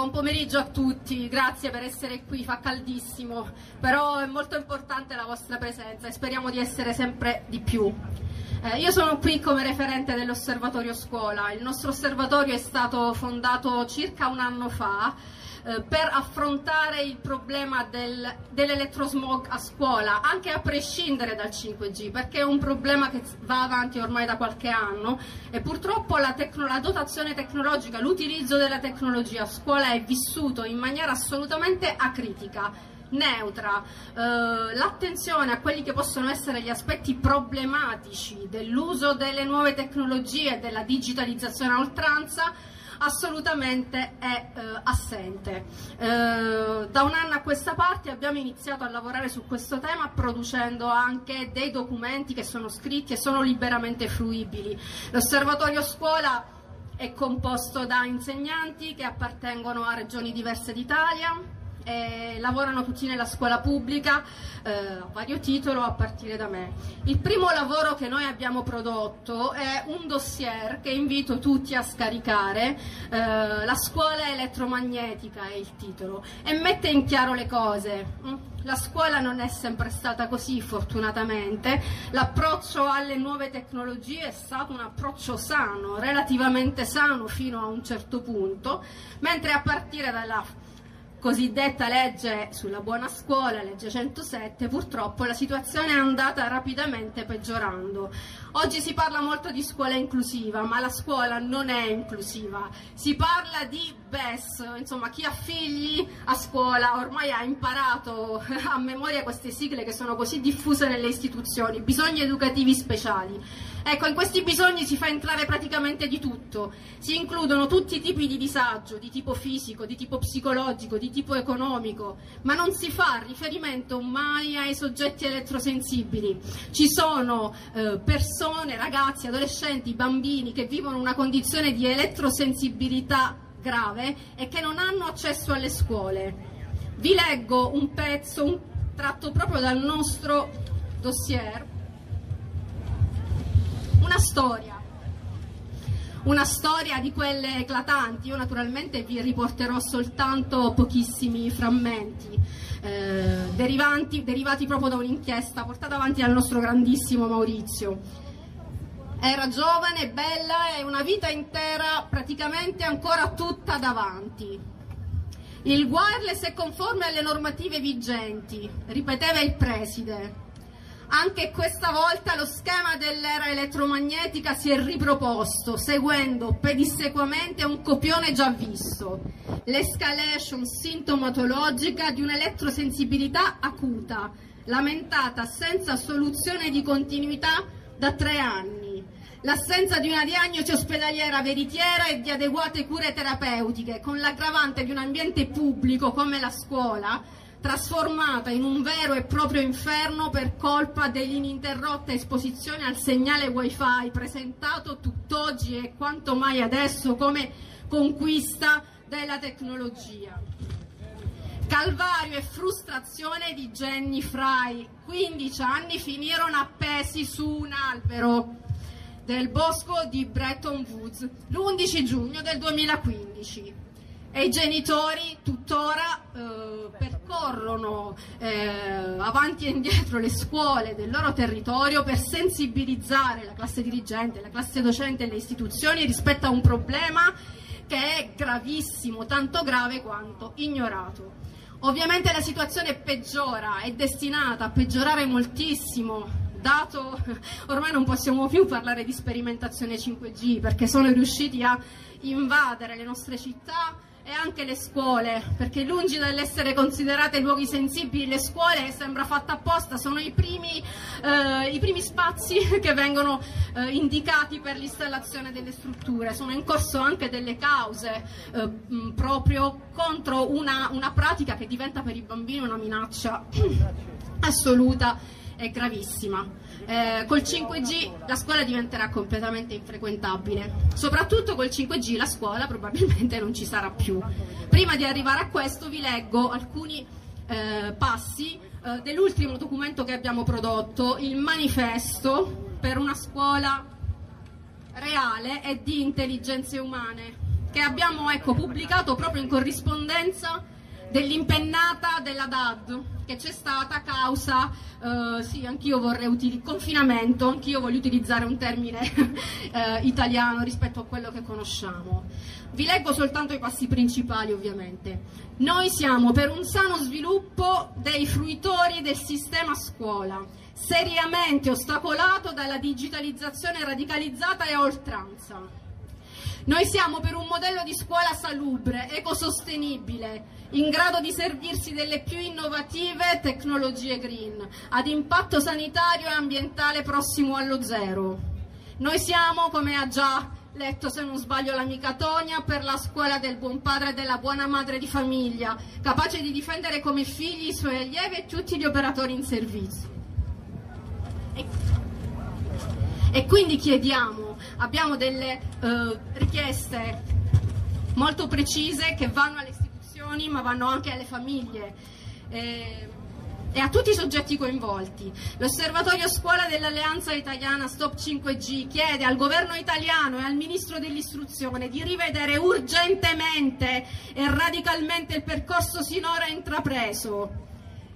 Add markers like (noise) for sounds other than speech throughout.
buon pomeriggio a tutti, grazie per essere qui, fa caldissimo, però è molto importante la vostra presenza e speriamo di essere sempre di più. Eh, io sono qui come referente dell'Osservatorio Scuola, il nostro osservatorio è stato fondato circa un anno fa eh, per affrontare il problema del, dell'elettrosmog a scuola, anche a prescindere dal 5G, perché è un problema che va avanti ormai da qualche anno. E purtroppo la, tecno, la dotazione tecnologica, l'utilizzo della tecnologia a scuola è vissuto in maniera assolutamente acritica neutra, eh, l'attenzione a quelli che possono essere gli aspetti problematici dell'uso delle nuove tecnologie e della digitalizzazione a oltranza assolutamente è eh, assente. Eh, da un anno a questa parte abbiamo iniziato a lavorare su questo tema producendo anche dei documenti che sono scritti e sono liberamente fruibili. L'osservatorio scuola è composto da insegnanti che appartengono a regioni diverse d'Italia, eh, lavorano tutti nella scuola pubblica eh, a vario titolo a partire da me. Il primo lavoro che noi abbiamo prodotto è un dossier che invito tutti a scaricare, eh, La scuola elettromagnetica è il titolo, e mette in chiaro le cose. Mm? La scuola non è sempre stata così, fortunatamente. L'approccio alle nuove tecnologie è stato un approccio sano, relativamente sano fino a un certo punto, mentre a partire dalla cosiddetta legge sulla buona scuola, legge 107, purtroppo la situazione è andata rapidamente peggiorando. Oggi si parla molto di scuola inclusiva, ma la scuola non è inclusiva. Si parla di BES, insomma chi ha figli a scuola ormai ha imparato a memoria queste sigle che sono così diffuse nelle istituzioni, bisogni educativi speciali. Ecco, in questi bisogni si fa entrare praticamente di tutto, si includono tutti i tipi di disagio, di tipo fisico, di tipo psicologico, di tipo economico, ma non si fa riferimento mai ai soggetti elettrosensibili. Ci sono eh, persone, ragazzi, adolescenti, bambini che vivono una condizione di elettrosensibilità grave e che non hanno accesso alle scuole. Vi leggo un pezzo, un tratto proprio dal nostro dossier una storia, una storia di quelle eclatanti. Io naturalmente vi riporterò soltanto pochissimi frammenti eh, derivati proprio da un'inchiesta portata avanti dal nostro grandissimo Maurizio. Era giovane, bella e una vita intera praticamente ancora tutta davanti. Il wireless è conforme alle normative vigenti, ripeteva il preside. Anche questa volta lo schema dell'era elettromagnetica si è riproposto, seguendo pedissequamente un copione già visto, l'escalation sintomatologica di un'elettrosensibilità acuta, lamentata senza soluzione di continuità da tre anni, l'assenza di una diagnosi ospedaliera veritiera e di adeguate cure terapeutiche, con l'aggravante di un ambiente pubblico come la scuola, trasformata in un vero e proprio inferno per colpa dell'ininterrotta esposizione al segnale wifi presentato tutt'oggi e quanto mai adesso come conquista della tecnologia. Calvario e frustrazione di Jenny Fry. 15 anni finirono appesi su un albero del bosco di Bretton Woods l'11 giugno del 2015 e i genitori tuttora eh, percorrono eh, avanti e indietro le scuole del loro territorio per sensibilizzare la classe dirigente, la classe docente e le istituzioni rispetto a un problema che è gravissimo, tanto grave quanto ignorato. Ovviamente la situazione peggiora, è destinata a peggiorare moltissimo, dato (laughs) ormai non possiamo più parlare di sperimentazione 5G perché sono riusciti a invadere le nostre città, e anche le scuole, perché lungi dall'essere considerate luoghi sensibili, le scuole sembra fatta apposta, sono i primi, eh, i primi spazi (laughs) che vengono eh, indicati per l'installazione delle strutture, sono in corso anche delle cause eh, mh, proprio contro una, una pratica che diventa per i bambini una minaccia (clears throat) assoluta e gravissima eh, col 5G la scuola diventerà completamente infrequentabile. Soprattutto col 5G la scuola probabilmente non ci sarà più. Prima di arrivare a questo vi leggo alcuni eh, passi eh, dell'ultimo documento che abbiamo prodotto, il manifesto per una scuola reale e di intelligenze umane. che abbiamo ecco, pubblicato proprio in corrispondenza dell'impennata della DAD che c'è stata a causa, eh, sì, anch'io vorrei utilizzare, confinamento, anch'io voglio utilizzare un termine (laughs) eh, italiano rispetto a quello che conosciamo. Vi leggo soltanto i passi principali ovviamente. Noi siamo per un sano sviluppo dei fruitori del sistema scuola, seriamente ostacolato dalla digitalizzazione radicalizzata e a oltranza. Noi siamo per un modello di scuola salubre, ecosostenibile, in grado di servirsi delle più innovative tecnologie green, ad impatto sanitario e ambientale prossimo allo zero. Noi siamo, come ha già letto se non sbaglio l'amica Tonia, per la scuola del buon padre e della buona madre di famiglia, capace di difendere come figli i suoi allievi e tutti gli operatori in servizio. E quindi chiediamo, abbiamo delle eh, richieste molto precise che vanno alle istituzioni ma vanno anche alle famiglie. Eh, e a tutti i soggetti coinvolti. L'Osservatorio Scuola dell'Alleanza Italiana Stop 5G chiede al governo italiano e al Ministro dell'Istruzione di rivedere urgentemente e radicalmente il percorso sinora intrapreso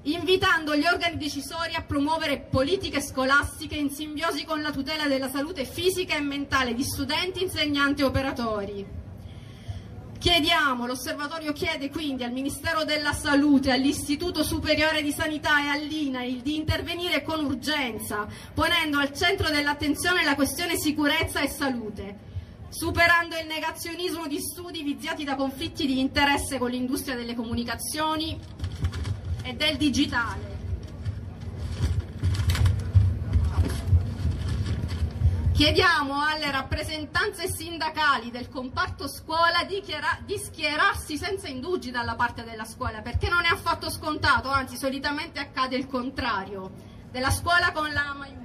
invitando gli organi decisori a promuovere politiche scolastiche in simbiosi con la tutela della salute fisica e mentale di studenti, insegnanti e operatori. Chiediamo, l'Osservatorio chiede quindi al Ministero della Salute, all'Istituto Superiore di Sanità e all'INAIL di intervenire con urgenza, ponendo al centro dell'attenzione la questione sicurezza e salute, superando il negazionismo di studi viziati da conflitti di interesse con l'industria delle comunicazioni, e del digitale. Chiediamo alle rappresentanze sindacali del comparto scuola di, di, schierarsi senza indugi dalla parte della scuola, perché non è affatto scontato, anzi solitamente accade il contrario, della scuola con la maiuscola.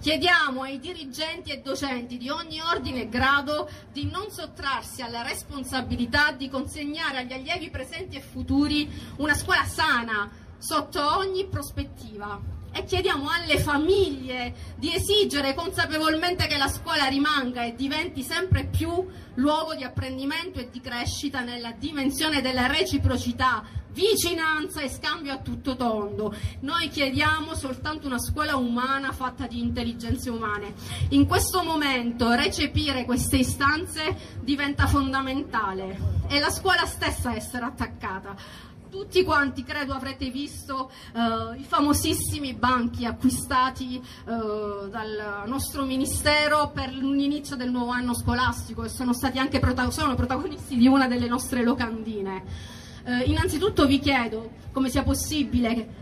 Chiediamo ai dirigenti e docenti di ogni ordine e grado di non sottrarsi alla responsabilità di consegnare agli allievi presenti e futuri una scuola sana sotto ogni prospettiva e chiediamo alle famiglie di esigere consapevolmente che la scuola rimanga e diventi sempre più luogo di apprendimento e di crescita nella dimensione della reciprocità, vicinanza e scambio a tutto tondo. Noi chiediamo soltanto una scuola umana fatta di intelligenze umane. In questo momento recepire queste istanze diventa fondamentale e la scuola stessa essere attaccata tutti quanti credo avrete visto uh, i famosissimi banchi acquistati uh, dal nostro ministero per l'inizio del nuovo anno scolastico e sono stati anche prota- sono protagonisti di una delle nostre locandine. Uh, innanzitutto vi chiedo come sia possibile,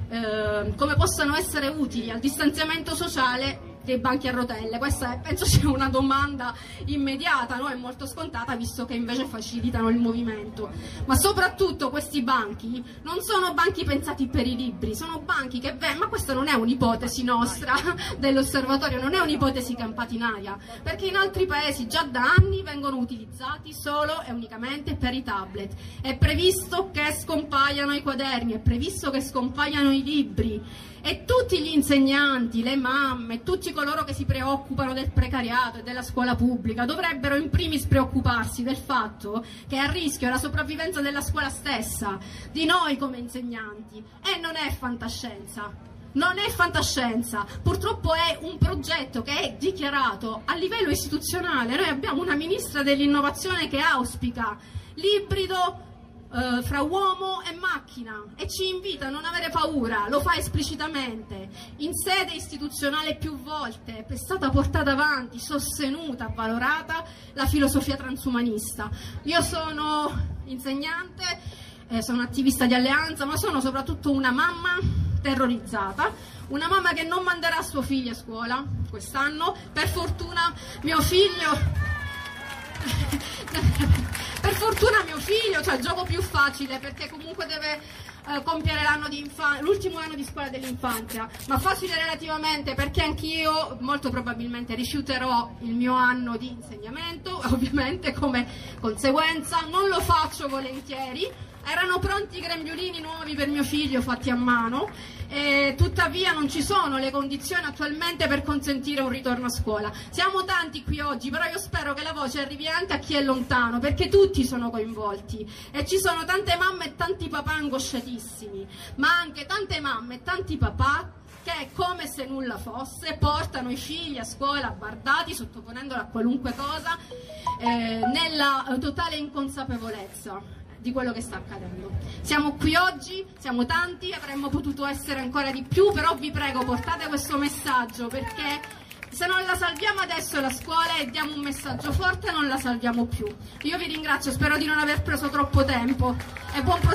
come possano essere utili al distanziamento sociale dei banchi a rotelle? Questa è, penso (laughs) sia una domanda immediata no? e molto scontata visto che invece facilitano il movimento. Ma soprattutto questi banchi non sono banchi pensati per i libri, sono banchi che, beh, ma questa non è un'ipotesi nostra (laughs) dell'osservatorio, non è un'ipotesi campata in aria, perché in altri paesi già da anni vengono utilizzati solo e unicamente per i tablet. È previsto che scompaiano i quaderni, è previsto che scompaiano i libri e tutti gli insegnanti, le mamme, tutti coloro che si preoccupano del precariato e della scuola pubblica dovrebbero in primis preoccuparsi del fatto che è a rischio la sopravvivenza della scuola stessa, di noi come insegnanti. E non è fantascienza. Non è fantascienza, purtroppo è un progetto che è dichiarato a livello istituzionale. Noi abbiamo una ministra dell'innovazione che auspica l'ibrido uh, fra uomo e macchina e ci invita a non avere paura, lo fa esplicitamente, in sede istituzionale più volte è stata portata avanti, sostenuta, valorata la filosofia transumanista. Io sono insegnante, eh, sono attivista di alleanza, ma sono soprattutto una mamma terrorizzata, una mamma che non manderà suo figlio a scuola quest'anno, per fortuna mio figlio (laughs) fortuna mio figlio, cioè gioco più facile perché comunque deve eh, compiere l'ultimo anno di scuola dell'infanzia, ma facile relativamente perché anch'io molto probabilmente rifiuterò il mio anno di insegnamento, (laughs) ovviamente come conseguenza, non lo faccio volentieri, erano pronti i grembiulini nuovi per mio figlio fatti a mano, e tuttavia non ci sono le condizioni attualmente per consentire un ritorno a scuola. Siamo tanti qui oggi, però io spero che la voce arrivi anche a chi è lontano, perché tutti sono coinvolti e ci sono tante mamme e tanti papà angosciatissimi, ma anche tante mamme e tanti papà che come se nulla fosse portano i figli a scuola bardati, sottoponendoli a qualunque cosa, eh, nella totale inconsapevolezza di quello che sta accadendo. Siamo qui oggi, siamo tanti, avremmo potuto essere ancora di più, però vi prego portate questo messaggio perché se non la salviamo adesso la scuola e diamo un messaggio forte non la salviamo più. Io vi ringrazio, spero di non aver preso troppo tempo e buon proseguimento.